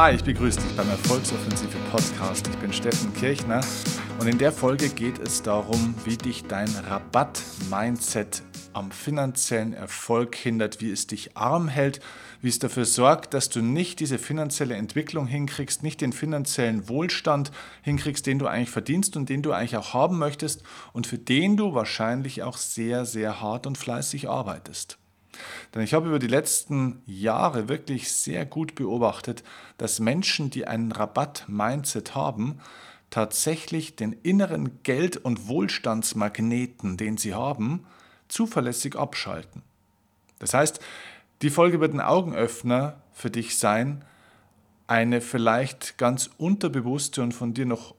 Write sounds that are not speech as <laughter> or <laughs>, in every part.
Hi, ich begrüße dich beim Erfolgsoffensive Podcast. Ich bin Steffen Kirchner und in der Folge geht es darum, wie dich dein Rabatt-Mindset am finanziellen Erfolg hindert, wie es dich arm hält, wie es dafür sorgt, dass du nicht diese finanzielle Entwicklung hinkriegst, nicht den finanziellen Wohlstand hinkriegst, den du eigentlich verdienst und den du eigentlich auch haben möchtest und für den du wahrscheinlich auch sehr, sehr hart und fleißig arbeitest. Denn ich habe über die letzten Jahre wirklich sehr gut beobachtet, dass Menschen, die einen Rabatt-Mindset haben, tatsächlich den inneren Geld- und Wohlstandsmagneten, den sie haben, zuverlässig abschalten. Das heißt, die Folge wird ein Augenöffner für dich sein, eine vielleicht ganz unterbewusste und von dir noch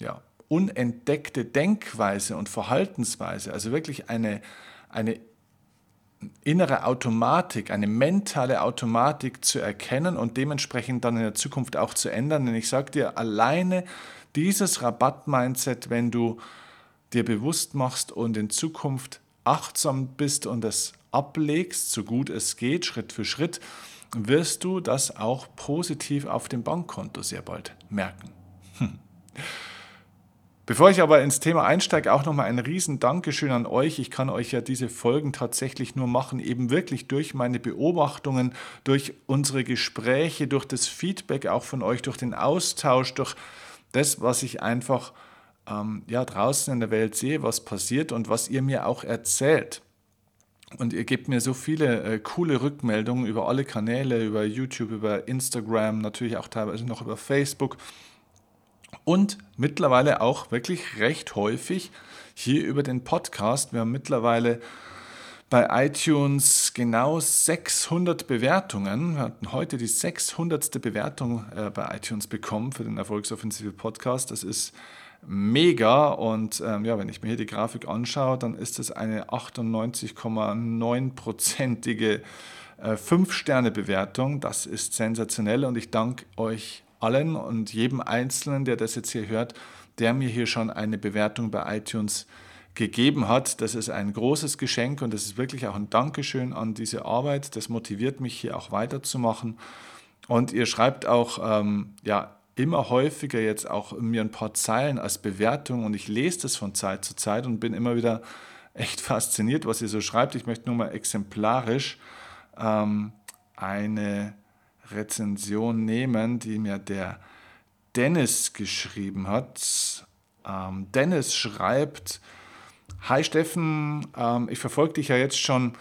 ja, unentdeckte Denkweise und Verhaltensweise, also wirklich eine, eine innere Automatik, eine mentale Automatik zu erkennen und dementsprechend dann in der Zukunft auch zu ändern. Denn ich sage dir, alleine dieses Rabatt-Mindset, wenn du dir bewusst machst und in Zukunft achtsam bist und es ablegst, so gut es geht, Schritt für Schritt, wirst du das auch positiv auf dem Bankkonto sehr bald merken. Hm. Bevor ich aber ins Thema einsteige, auch nochmal ein riesen Dankeschön an euch. Ich kann euch ja diese Folgen tatsächlich nur machen, eben wirklich durch meine Beobachtungen, durch unsere Gespräche, durch das Feedback auch von euch, durch den Austausch, durch das, was ich einfach ähm, ja, draußen in der Welt sehe, was passiert und was ihr mir auch erzählt. Und ihr gebt mir so viele äh, coole Rückmeldungen über alle Kanäle, über YouTube, über Instagram, natürlich auch teilweise noch über Facebook und mittlerweile auch wirklich recht häufig hier über den Podcast. Wir haben mittlerweile bei iTunes genau 600 Bewertungen. Wir hatten heute die 600. Bewertung äh, bei iTunes bekommen für den Erfolgsoffensive Podcast. Das ist mega und ähm, ja, wenn ich mir hier die Grafik anschaue, dann ist es eine 98,9-prozentige äh, 5-Sterne-Bewertung. Das ist sensationell und ich danke euch allen und jedem Einzelnen, der das jetzt hier hört, der mir hier schon eine Bewertung bei iTunes gegeben hat. Das ist ein großes Geschenk und das ist wirklich auch ein Dankeschön an diese Arbeit. Das motiviert mich hier auch weiterzumachen. Und ihr schreibt auch ähm, ja, immer häufiger jetzt auch mir ein paar Zeilen als Bewertung und ich lese das von Zeit zu Zeit und bin immer wieder echt <laughs> fasziniert, was ihr so schreibt. Ich möchte nur mal exemplarisch ähm, eine Rezension nehmen, die mir der Dennis geschrieben hat. Ähm, Dennis schreibt, Hi Steffen, ähm, ich verfolge dich ja jetzt schon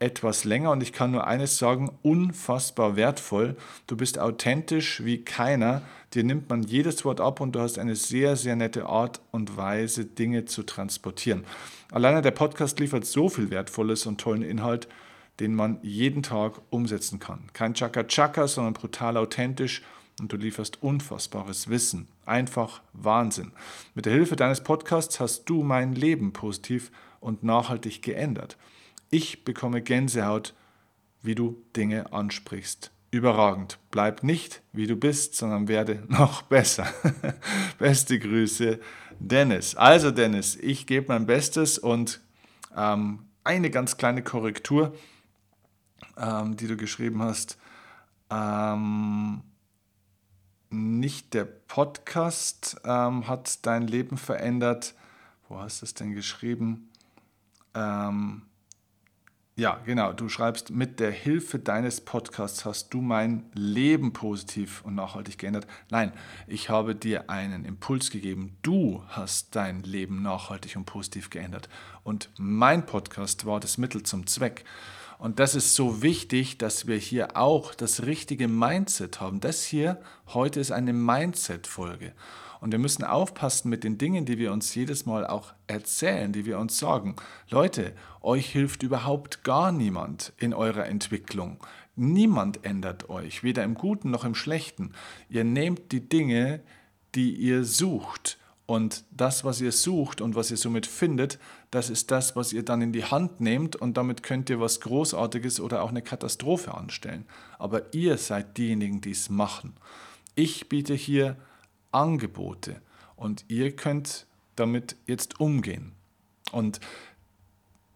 etwas länger und ich kann nur eines sagen, unfassbar wertvoll. Du bist authentisch wie keiner. Dir nimmt man jedes Wort ab und du hast eine sehr, sehr nette Art und Weise, Dinge zu transportieren. Alleine der Podcast liefert so viel Wertvolles und tollen Inhalt den man jeden Tag umsetzen kann. Kein Chaka-Chaka, sondern brutal authentisch und du lieferst unfassbares Wissen. Einfach Wahnsinn. Mit der Hilfe deines Podcasts hast du mein Leben positiv und nachhaltig geändert. Ich bekomme Gänsehaut, wie du Dinge ansprichst. Überragend. Bleib nicht, wie du bist, sondern werde noch <laughs> besser. Beste Grüße, Dennis. Also Dennis, ich gebe mein Bestes und ähm, eine ganz kleine Korrektur ähm, die du geschrieben hast, ähm, nicht der Podcast ähm, hat dein Leben verändert. Wo hast du es denn geschrieben? Ähm, ja, genau. Du schreibst, mit der Hilfe deines Podcasts hast du mein Leben positiv und nachhaltig geändert. Nein, ich habe dir einen Impuls gegeben. Du hast dein Leben nachhaltig und positiv geändert. Und mein Podcast war das Mittel zum Zweck. Und das ist so wichtig, dass wir hier auch das richtige Mindset haben. Das hier heute ist eine Mindset-Folge. Und wir müssen aufpassen mit den Dingen, die wir uns jedes Mal auch erzählen, die wir uns sagen. Leute, euch hilft überhaupt gar niemand in eurer Entwicklung. Niemand ändert euch, weder im Guten noch im Schlechten. Ihr nehmt die Dinge, die ihr sucht. Und das, was ihr sucht und was ihr somit findet, das ist das, was ihr dann in die Hand nehmt und damit könnt ihr was Großartiges oder auch eine Katastrophe anstellen. Aber ihr seid diejenigen, die es machen. Ich biete hier Angebote und ihr könnt damit jetzt umgehen. Und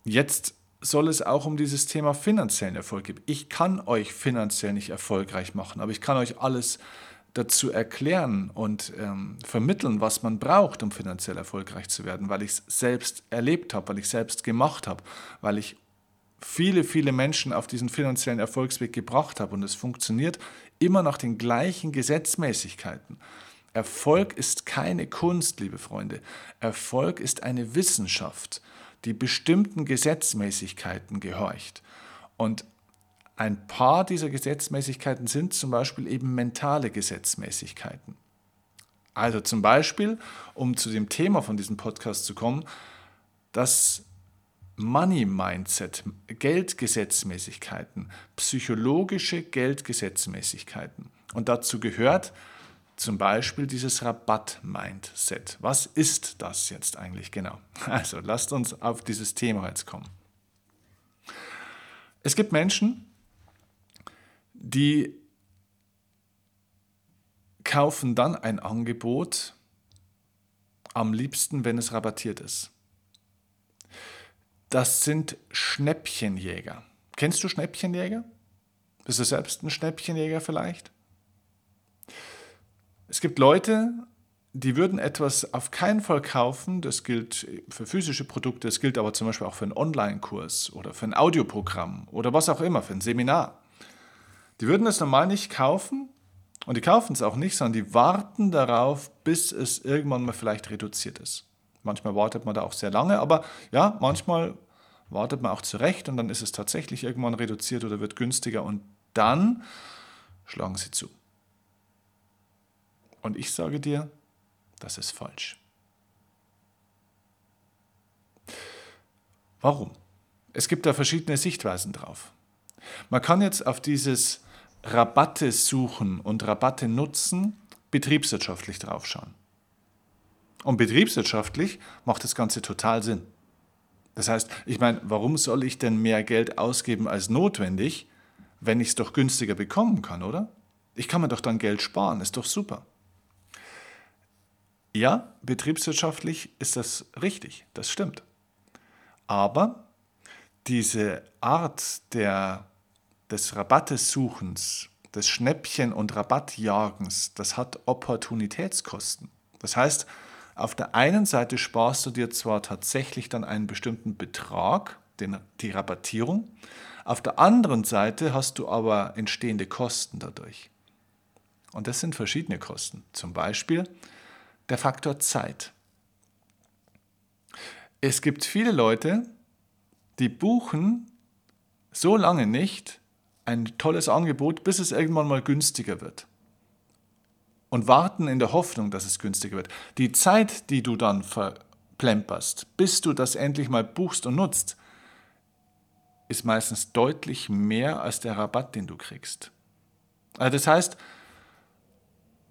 jetzt soll es auch um dieses Thema finanziellen Erfolg gehen. Ich kann euch finanziell nicht erfolgreich machen, aber ich kann euch alles dazu erklären und ähm, vermitteln, was man braucht, um finanziell erfolgreich zu werden, weil ich es selbst erlebt habe, weil ich selbst gemacht habe, weil ich viele, viele Menschen auf diesen finanziellen Erfolgsweg gebracht habe und es funktioniert immer nach den gleichen Gesetzmäßigkeiten. Erfolg ist keine Kunst, liebe Freunde. Erfolg ist eine Wissenschaft, die bestimmten Gesetzmäßigkeiten gehorcht. Und ein paar dieser Gesetzmäßigkeiten sind zum Beispiel eben mentale Gesetzmäßigkeiten. Also zum Beispiel, um zu dem Thema von diesem Podcast zu kommen, das Money Mindset, Geldgesetzmäßigkeiten, psychologische Geldgesetzmäßigkeiten. Und dazu gehört zum Beispiel dieses Rabatt-Mindset. Was ist das jetzt eigentlich genau? <laughs> Also lasst uns auf dieses Thema jetzt kommen. Es gibt Menschen, die kaufen dann ein Angebot am liebsten, wenn es rabattiert ist. Das sind Schnäppchenjäger. Kennst du Schnäppchenjäger? Bist du selbst ein Schnäppchenjäger vielleicht? Es gibt Leute, die würden etwas auf keinen Fall kaufen. Das gilt für physische Produkte, das gilt aber zum Beispiel auch für einen Online-Kurs oder für ein Audioprogramm oder was auch immer, für ein Seminar. Die würden es normal nicht kaufen und die kaufen es auch nicht, sondern die warten darauf, bis es irgendwann mal vielleicht reduziert ist. Manchmal wartet man da auch sehr lange, aber ja, manchmal wartet man auch zurecht und dann ist es tatsächlich irgendwann reduziert oder wird günstiger und dann schlagen sie zu. Und ich sage dir, das ist falsch. Warum? Es gibt da verschiedene Sichtweisen drauf. Man kann jetzt auf dieses Rabatte suchen und Rabatte nutzen, betriebswirtschaftlich draufschauen. Und betriebswirtschaftlich macht das Ganze total Sinn. Das heißt, ich meine, warum soll ich denn mehr Geld ausgeben als notwendig, wenn ich es doch günstiger bekommen kann, oder? Ich kann mir doch dann Geld sparen, ist doch super. Ja, betriebswirtschaftlich ist das richtig, das stimmt. Aber diese Art der des Rabattesuchens, des Schnäppchen- und Rabattjagens, das hat Opportunitätskosten. Das heißt, auf der einen Seite sparst du dir zwar tatsächlich dann einen bestimmten Betrag, den, die Rabattierung, auf der anderen Seite hast du aber entstehende Kosten dadurch. Und das sind verschiedene Kosten. Zum Beispiel der Faktor Zeit. Es gibt viele Leute, die buchen so lange nicht, ein tolles Angebot, bis es irgendwann mal günstiger wird. Und warten in der Hoffnung, dass es günstiger wird. Die Zeit, die du dann verplemperst, bis du das endlich mal buchst und nutzt, ist meistens deutlich mehr als der Rabatt, den du kriegst. Also das heißt,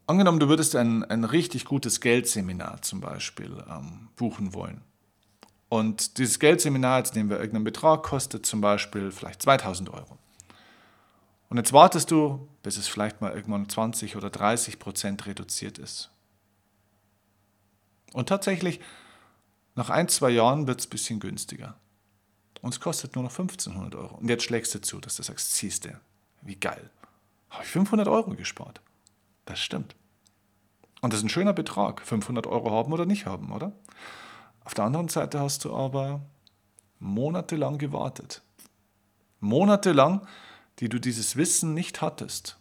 angenommen, du würdest ein, ein richtig gutes Geldseminar zum Beispiel ähm, buchen wollen. Und dieses Geldseminar, jetzt nehmen wir irgendeinen Betrag, kostet zum Beispiel vielleicht 2000 Euro. Und jetzt wartest du, bis es vielleicht mal irgendwann 20 oder 30 Prozent reduziert ist. Und tatsächlich, nach ein, zwei Jahren wird es ein bisschen günstiger. Und es kostet nur noch 1500 Euro. Und jetzt schlägst du zu, dass du sagst, siehst du, wie geil. Habe ich 500 Euro gespart. Das stimmt. Und das ist ein schöner Betrag, 500 Euro haben oder nicht haben, oder? Auf der anderen Seite hast du aber monatelang gewartet. Monatelang die du dieses Wissen nicht hattest.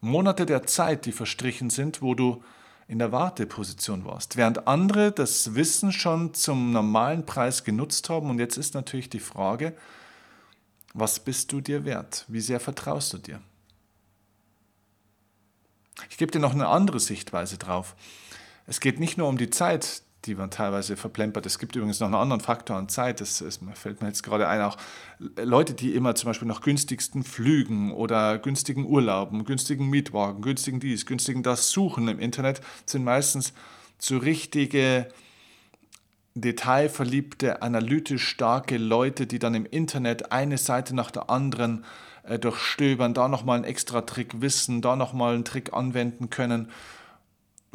Monate der Zeit, die verstrichen sind, wo du in der Warteposition warst, während andere das Wissen schon zum normalen Preis genutzt haben. Und jetzt ist natürlich die Frage, was bist du dir wert? Wie sehr vertraust du dir? Ich gebe dir noch eine andere Sichtweise drauf. Es geht nicht nur um die Zeit, die man teilweise verplempert. Es gibt übrigens noch einen anderen Faktor an Zeit, das, das fällt mir jetzt gerade ein, auch Leute, die immer zum Beispiel nach günstigsten Flügen oder günstigen Urlauben, günstigen Mietwagen, günstigen dies, günstigen das suchen im Internet, sind meistens zu richtige detailverliebte, analytisch starke Leute, die dann im Internet eine Seite nach der anderen äh, durchstöbern, da nochmal einen extra Trick wissen, da nochmal einen Trick anwenden können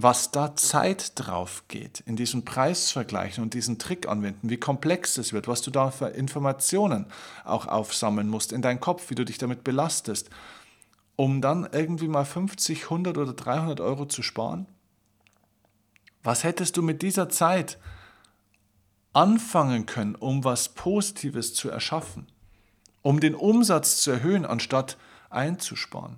was da Zeit drauf geht, in diesen Preisvergleichen und diesen Trick anwenden, wie komplex es wird, was du da für Informationen auch aufsammeln musst in deinen Kopf, wie du dich damit belastest, um dann irgendwie mal 50, 100 oder 300 Euro zu sparen? Was hättest du mit dieser Zeit anfangen können, um was Positives zu erschaffen? Um den Umsatz zu erhöhen, anstatt einzusparen?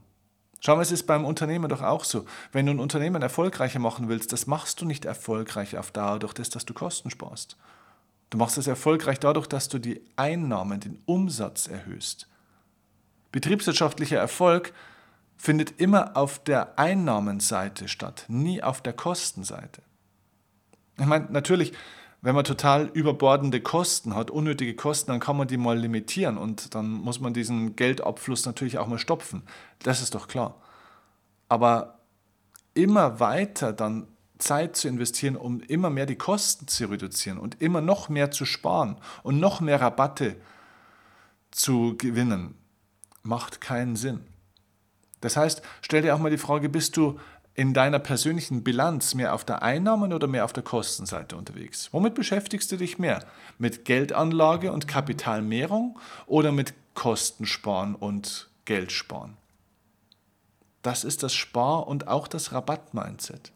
Schau mal, es ist beim Unternehmen doch auch so. Wenn du ein Unternehmen erfolgreicher machen willst, das machst du nicht erfolgreich auf Dauer durch das, dass du Kosten sparst. Du machst es erfolgreich dadurch, dass du die Einnahmen, den Umsatz erhöhst. Betriebswirtschaftlicher Erfolg findet immer auf der Einnahmenseite statt, nie auf der Kostenseite. Ich meine, natürlich, wenn man total überbordende Kosten hat, unnötige Kosten, dann kann man die mal limitieren und dann muss man diesen Geldabfluss natürlich auch mal stopfen. Das ist doch klar. Aber immer weiter dann Zeit zu investieren, um immer mehr die Kosten zu reduzieren und immer noch mehr zu sparen und noch mehr Rabatte zu gewinnen, macht keinen Sinn. Das heißt, stell dir auch mal die Frage, bist du in deiner persönlichen Bilanz mehr auf der Einnahmen- oder mehr auf der Kostenseite unterwegs? Womit beschäftigst du dich mehr? Mit Geldanlage und Kapitalmehrung oder mit Kostensparen und Geldsparen? Das ist das Spar- und auch das Rabatt-Mindset.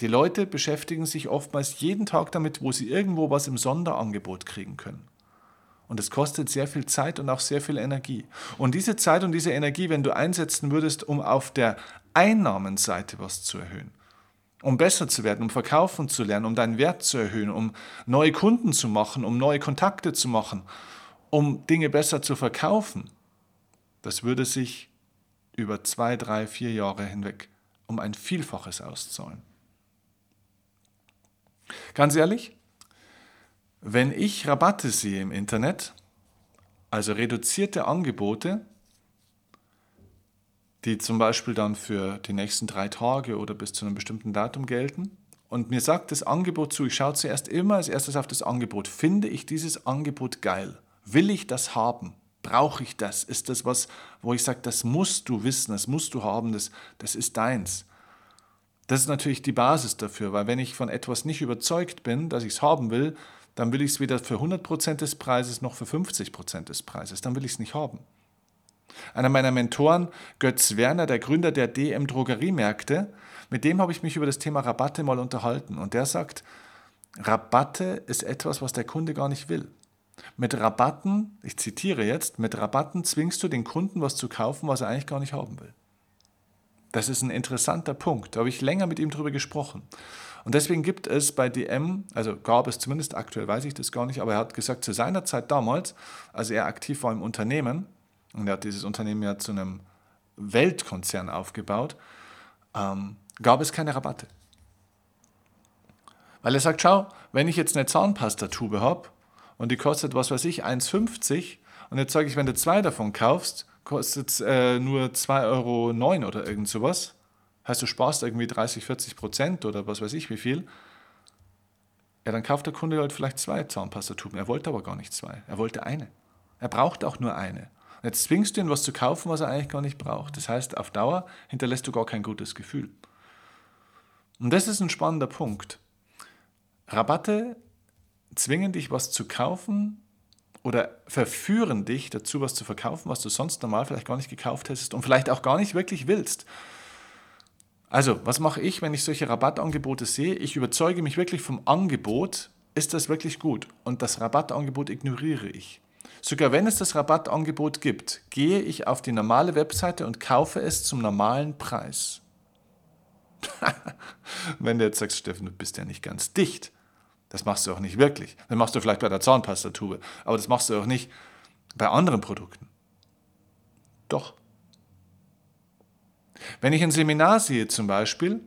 Die Leute beschäftigen sich oftmals jeden Tag damit, wo sie irgendwo was im Sonderangebot kriegen können. Und es kostet sehr viel Zeit und auch sehr viel Energie. Und diese Zeit und diese Energie, wenn du einsetzen würdest, um auf der Einnahmenseite was zu erhöhen, um besser zu werden, um verkaufen zu lernen, um deinen Wert zu erhöhen, um neue Kunden zu machen, um neue Kontakte zu machen, um Dinge besser zu verkaufen, das würde sich über zwei, drei, vier Jahre hinweg um ein Vielfaches auszahlen. Ganz ehrlich, wenn ich Rabatte sehe im Internet, also reduzierte Angebote, die zum Beispiel dann für die nächsten drei Tage oder bis zu einem bestimmten Datum gelten, und mir sagt das Angebot zu, ich schaue zuerst immer als erstes auf das Angebot, finde ich dieses Angebot geil? Will ich das haben? Brauche ich das? Ist das was, wo ich sage, das musst du wissen, das musst du haben, das, das ist deins? Das ist natürlich die Basis dafür, weil wenn ich von etwas nicht überzeugt bin, dass ich es haben will, dann will ich es weder für 100% des Preises noch für 50% des Preises. Dann will ich es nicht haben. Einer meiner Mentoren, Götz Werner, der Gründer der DM Drogeriemärkte, mit dem habe ich mich über das Thema Rabatte mal unterhalten. Und der sagt, Rabatte ist etwas, was der Kunde gar nicht will. Mit Rabatten, ich zitiere jetzt, mit Rabatten zwingst du den Kunden was zu kaufen, was er eigentlich gar nicht haben will. Das ist ein interessanter Punkt. Da habe ich länger mit ihm darüber gesprochen. Und deswegen gibt es bei DM, also gab es zumindest, aktuell weiß ich das gar nicht, aber er hat gesagt, zu seiner Zeit damals, als er aktiv war im Unternehmen, und er hat dieses Unternehmen ja zu einem Weltkonzern aufgebaut, ähm, gab es keine Rabatte. Weil er sagt, schau, wenn ich jetzt eine Zahnpastatube habe und die kostet, was weiß ich, 1,50 und jetzt sage ich, wenn du zwei davon kaufst, kostet es äh, nur 2,09 Euro oder irgend sowas. Heißt, du sparst irgendwie 30, 40 Prozent oder was weiß ich wie viel. Ja, dann kauft der Kunde halt vielleicht zwei Zahnpastatuben. Er wollte aber gar nicht zwei. Er wollte eine. Er braucht auch nur eine. Jetzt zwingst du ihn, was zu kaufen, was er eigentlich gar nicht braucht. Das heißt, auf Dauer hinterlässt du gar kein gutes Gefühl. Und das ist ein spannender Punkt. Rabatte zwingen dich, was zu kaufen, oder verführen dich dazu, was zu verkaufen, was du sonst normal vielleicht gar nicht gekauft hättest und vielleicht auch gar nicht wirklich willst. Also, was mache ich, wenn ich solche Rabattangebote sehe? Ich überzeuge mich wirklich vom Angebot. Ist das wirklich gut? Und das Rabattangebot ignoriere ich. Sogar wenn es das Rabattangebot gibt, gehe ich auf die normale Webseite und kaufe es zum normalen Preis. <laughs> wenn du jetzt sagst, Steffen, du bist ja nicht ganz dicht, das machst du auch nicht wirklich. Das machst du vielleicht bei der Zahnpastatube, aber das machst du auch nicht bei anderen Produkten. Doch. Wenn ich ein Seminar sehe zum Beispiel,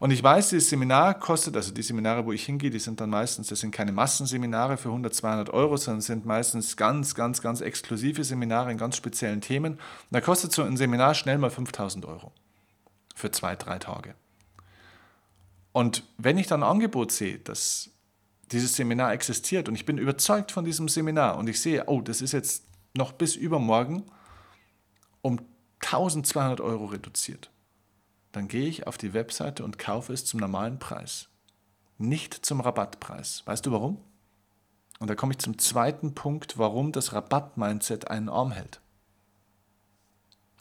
und ich weiß, dieses Seminar kostet, also die Seminare, wo ich hingehe, die sind dann meistens, das sind keine Massenseminare für 100, 200 Euro, sondern sind meistens ganz, ganz, ganz exklusive Seminare in ganz speziellen Themen. Und da kostet so ein Seminar schnell mal 5000 Euro für zwei, drei Tage. Und wenn ich dann ein Angebot sehe, dass dieses Seminar existiert und ich bin überzeugt von diesem Seminar und ich sehe, oh, das ist jetzt noch bis übermorgen um 1200 Euro reduziert, dann gehe ich auf die Webseite und kaufe es zum normalen Preis, nicht zum Rabattpreis. Weißt du warum? Und da komme ich zum zweiten Punkt, warum das Rabatt-Mindset einen Arm hält.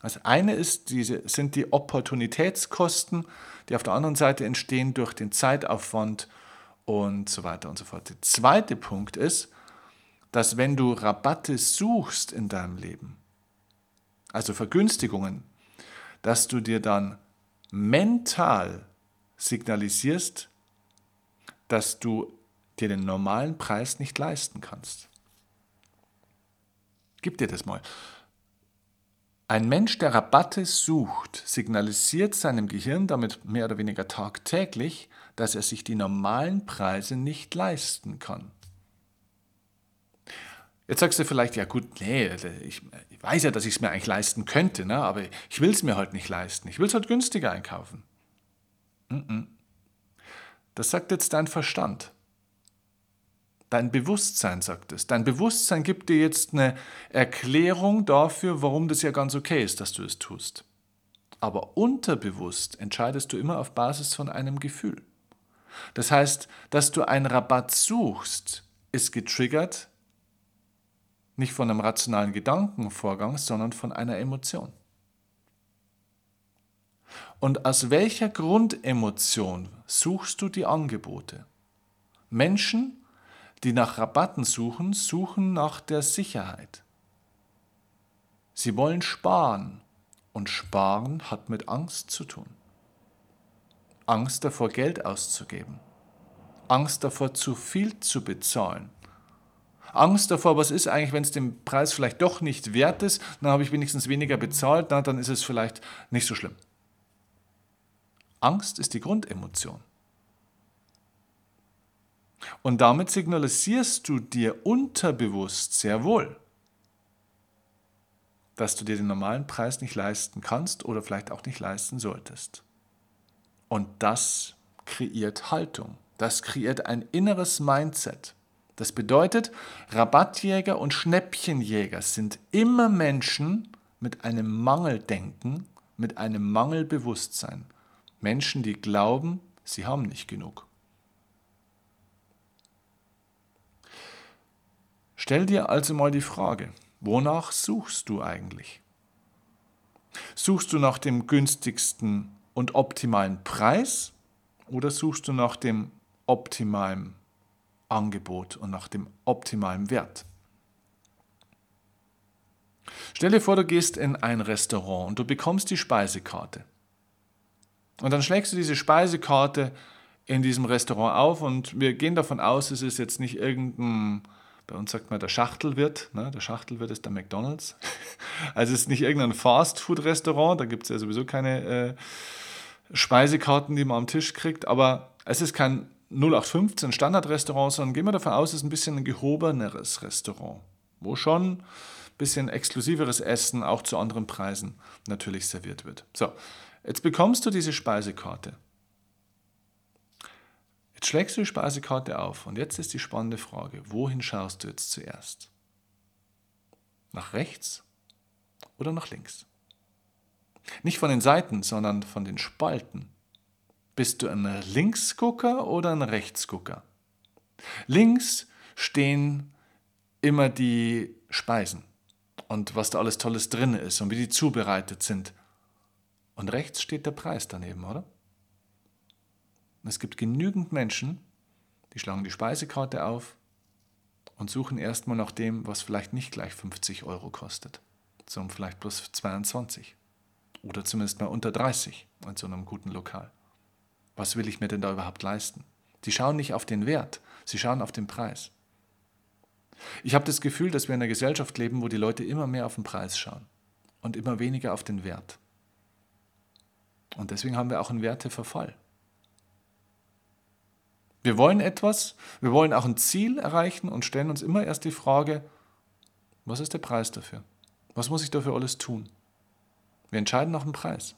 Das eine ist diese, sind die Opportunitätskosten, die auf der anderen Seite entstehen durch den Zeitaufwand und so weiter und so fort. Der zweite Punkt ist, dass wenn du Rabatte suchst in deinem Leben, also Vergünstigungen, dass du dir dann mental signalisierst, dass du dir den normalen Preis nicht leisten kannst. Gib dir das mal. Ein Mensch, der Rabatte sucht, signalisiert seinem Gehirn damit mehr oder weniger tagtäglich, dass er sich die normalen Preise nicht leisten kann. Jetzt sagst du vielleicht, ja gut, nee, ich, ich weiß ja, dass ich es mir eigentlich leisten könnte, ne? aber ich will es mir halt nicht leisten. Ich will es halt günstiger einkaufen. Das sagt jetzt dein Verstand. Dein Bewusstsein sagt es. Dein Bewusstsein gibt dir jetzt eine Erklärung dafür, warum das ja ganz okay ist, dass du es tust. Aber unterbewusst entscheidest du immer auf Basis von einem Gefühl. Das heißt, dass du einen Rabatt suchst, ist getriggert nicht von einem rationalen Gedankenvorgang, sondern von einer Emotion. Und aus welcher Grundemotion suchst du die Angebote? Menschen, die nach Rabatten suchen, suchen nach der Sicherheit. Sie wollen sparen und sparen hat mit Angst zu tun. Angst davor, Geld auszugeben. Angst davor, zu viel zu bezahlen. Angst davor, was ist eigentlich, wenn es den Preis vielleicht doch nicht wert ist, dann habe ich wenigstens weniger bezahlt, na, dann ist es vielleicht nicht so schlimm. Angst ist die Grundemotion. Und damit signalisierst du dir unterbewusst sehr wohl, dass du dir den normalen Preis nicht leisten kannst oder vielleicht auch nicht leisten solltest. Und das kreiert Haltung. Das kreiert ein inneres Mindset. Das bedeutet, Rabattjäger und Schnäppchenjäger sind immer Menschen mit einem Mangeldenken, mit einem Mangelbewusstsein. Menschen, die glauben, sie haben nicht genug. Stell dir also mal die Frage, wonach suchst du eigentlich? Suchst du nach dem günstigsten und optimalen Preis oder suchst du nach dem optimalen Angebot und nach dem optimalen Wert? Stell dir vor, du gehst in ein Restaurant und du bekommst die Speisekarte. Und dann schlägst du diese Speisekarte in diesem Restaurant auf und wir gehen davon aus, es ist jetzt nicht irgendein bei uns sagt man der Schachtelwirt, ne? der Schachtelwirt ist der McDonalds. <laughs> Also es ist nicht irgendein Fast-Food-Restaurant, da gibt es ja sowieso keine äh, Speisekarten, die man am Tisch kriegt, aber es ist kein 0815 Standardrestaurant, sondern gehen wir davon aus, es ist ein bisschen ein gehobeneres Restaurant, wo schon ein bisschen exklusiveres Essen auch zu anderen Preisen natürlich serviert wird. So, jetzt bekommst du diese Speisekarte. Jetzt schlägst du die Speisekarte auf und jetzt ist die spannende Frage, wohin schaust du jetzt zuerst? Nach rechts oder nach links? Nicht von den Seiten, sondern von den Spalten. Bist du ein Linksgucker oder ein Rechtsgucker? Links stehen immer die Speisen und was da alles Tolles drin ist und wie die zubereitet sind. Und rechts steht der Preis daneben, oder? Es gibt genügend Menschen, die schlagen die Speisekarte auf und suchen erstmal nach dem, was vielleicht nicht gleich 50 Euro kostet, sondern vielleicht plus 22 oder zumindest mal unter 30 in so einem guten Lokal. Was will ich mir denn da überhaupt leisten? Sie schauen nicht auf den Wert, sie schauen auf den Preis. Ich habe das Gefühl, dass wir in einer Gesellschaft leben, wo die Leute immer mehr auf den Preis schauen und immer weniger auf den Wert. Und deswegen haben wir auch einen Werteverfall. Wir wollen etwas, wir wollen auch ein Ziel erreichen und stellen uns immer erst die Frage, was ist der Preis dafür? Was muss ich dafür alles tun? Wir entscheiden nach dem Preis.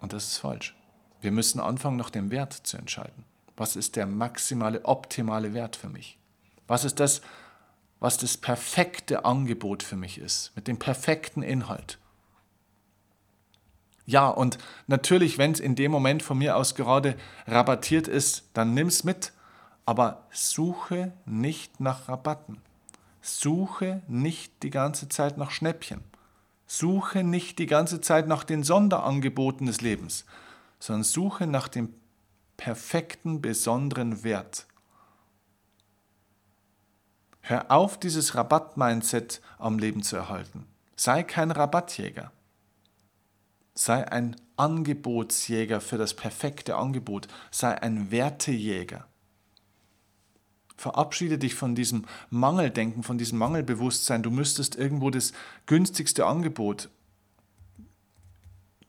Und das ist falsch. Wir müssen anfangen, nach dem Wert zu entscheiden. Was ist der maximale, optimale Wert für mich? Was ist das, was das perfekte Angebot für mich ist, mit dem perfekten Inhalt? Ja, und natürlich, wenn es in dem Moment von mir aus gerade rabattiert ist, dann nimm es mit. Aber suche nicht nach Rabatten. Suche nicht die ganze Zeit nach Schnäppchen. Suche nicht die ganze Zeit nach den Sonderangeboten des Lebens, sondern suche nach dem perfekten, besonderen Wert. Hör auf, dieses Rabatt-Mindset am Leben zu erhalten. Sei kein Rabattjäger. Sei ein Angebotsjäger für das perfekte Angebot. Sei ein Wertejäger. Verabschiede dich von diesem Mangeldenken, von diesem Mangelbewusstsein. Du müsstest irgendwo das günstigste Angebot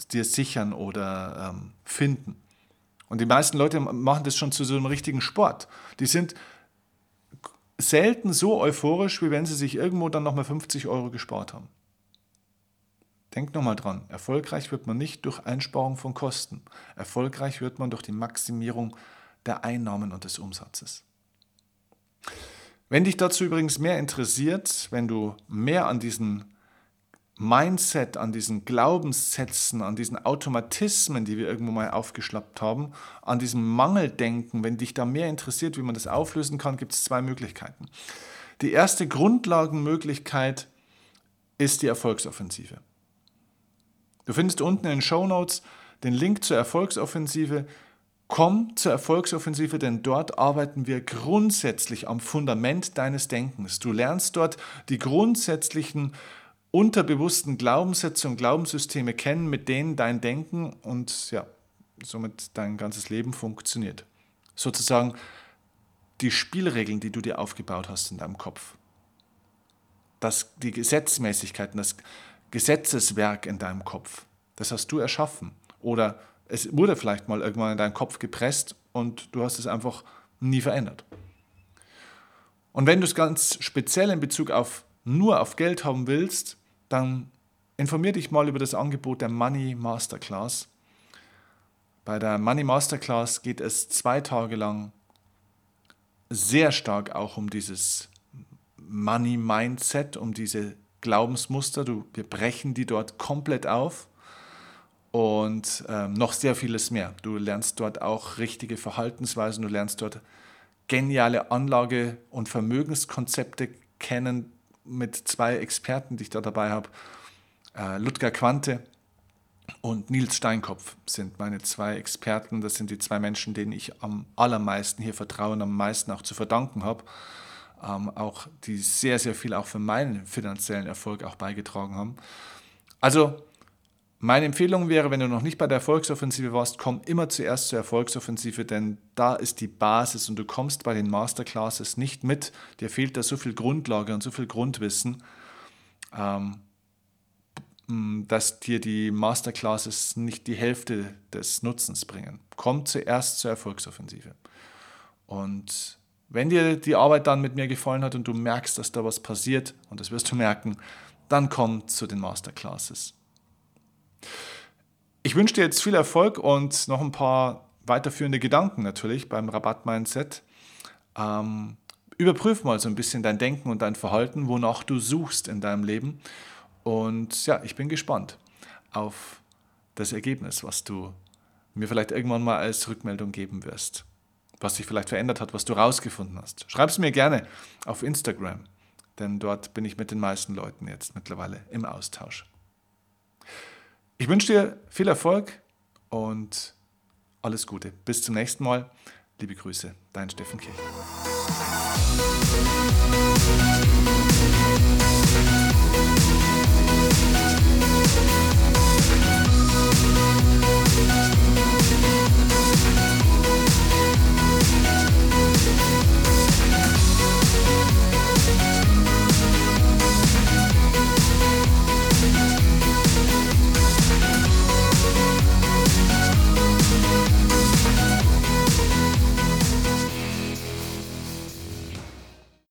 dir sichern oder ähm, finden. Und die meisten Leute machen das schon zu so einem richtigen Sport. Die sind selten so euphorisch, wie wenn sie sich irgendwo dann nochmal 50 Euro gespart haben. Denkt nochmal dran, erfolgreich wird man nicht durch Einsparung von Kosten. Erfolgreich wird man durch die Maximierung der Einnahmen und des Umsatzes. Wenn dich dazu übrigens mehr interessiert, wenn du mehr an diesen Mindset, an diesen Glaubenssätzen, an diesen Automatismen, die wir irgendwo mal aufgeschlappt haben, an diesem Mangeldenken, wenn dich da mehr interessiert, wie man das auflösen kann, gibt es zwei Möglichkeiten. Die erste Grundlagenmöglichkeit ist die Erfolgsoffensive. Du findest unten in den Show Notes den Link zur Erfolgsoffensive. Komm zur Erfolgsoffensive, denn dort arbeiten wir grundsätzlich am Fundament deines Denkens. Du lernst dort die grundsätzlichen unterbewussten Glaubenssätze und Glaubenssysteme kennen, mit denen dein Denken und ja, somit dein ganzes Leben funktioniert. Sozusagen die Spielregeln, die du dir aufgebaut hast in deinem Kopf. Das, die Gesetzmäßigkeiten, das Gesetzeswerk in deinem Kopf. Das hast du erschaffen. Oder es wurde vielleicht mal irgendwann in deinen Kopf gepresst und du hast es einfach nie verändert. Und wenn du es ganz speziell in Bezug auf nur auf Geld haben willst, dann informier dich mal über das Angebot der Money Masterclass. Bei der Money Masterclass geht es zwei Tage lang sehr stark auch um dieses Money Mindset, um diese Glaubensmuster. Du, wir brechen die dort komplett auf und ähm, noch sehr vieles mehr. Du lernst dort auch richtige Verhaltensweisen, du lernst dort geniale Anlage- und Vermögenskonzepte kennen mit zwei Experten, die ich da dabei habe. Äh, Ludger Quante und Nils Steinkopf sind meine zwei Experten. Das sind die zwei Menschen, denen ich am allermeisten hier vertraue und am meisten auch zu verdanken habe ähm, auch die sehr, sehr viel auch für meinen finanziellen Erfolg auch beigetragen haben. Also meine Empfehlung wäre, wenn du noch nicht bei der Erfolgsoffensive warst, komm immer zuerst zur Erfolgsoffensive, denn da ist die Basis und du kommst bei den Masterclasses nicht mit. Dir fehlt da so viel Grundlage und so viel Grundwissen, ähm, dass dir die Masterclasses nicht die Hälfte des Nutzens bringen. Komm zuerst zur Erfolgsoffensive. Und wenn dir die Arbeit dann mit mir gefallen hat und du merkst, dass da was passiert, und das wirst du merken, dann komm zu den Masterclasses. Ich wünsche dir jetzt viel Erfolg und noch ein paar weiterführende Gedanken natürlich beim Rabatt-Mindset. Ähm, überprüf mal so ein bisschen dein Denken und dein Verhalten, wonach du suchst in deinem Leben. Und ja, ich bin gespannt auf das Ergebnis, was du mir vielleicht irgendwann mal als Rückmeldung geben wirst was sich vielleicht verändert hat, was du rausgefunden hast. Schreib es mir gerne auf Instagram, denn dort bin ich mit den meisten Leuten jetzt mittlerweile im Austausch. Ich wünsche dir viel Erfolg und alles Gute. Bis zum nächsten Mal. Liebe Grüße, dein Steffen Kirch.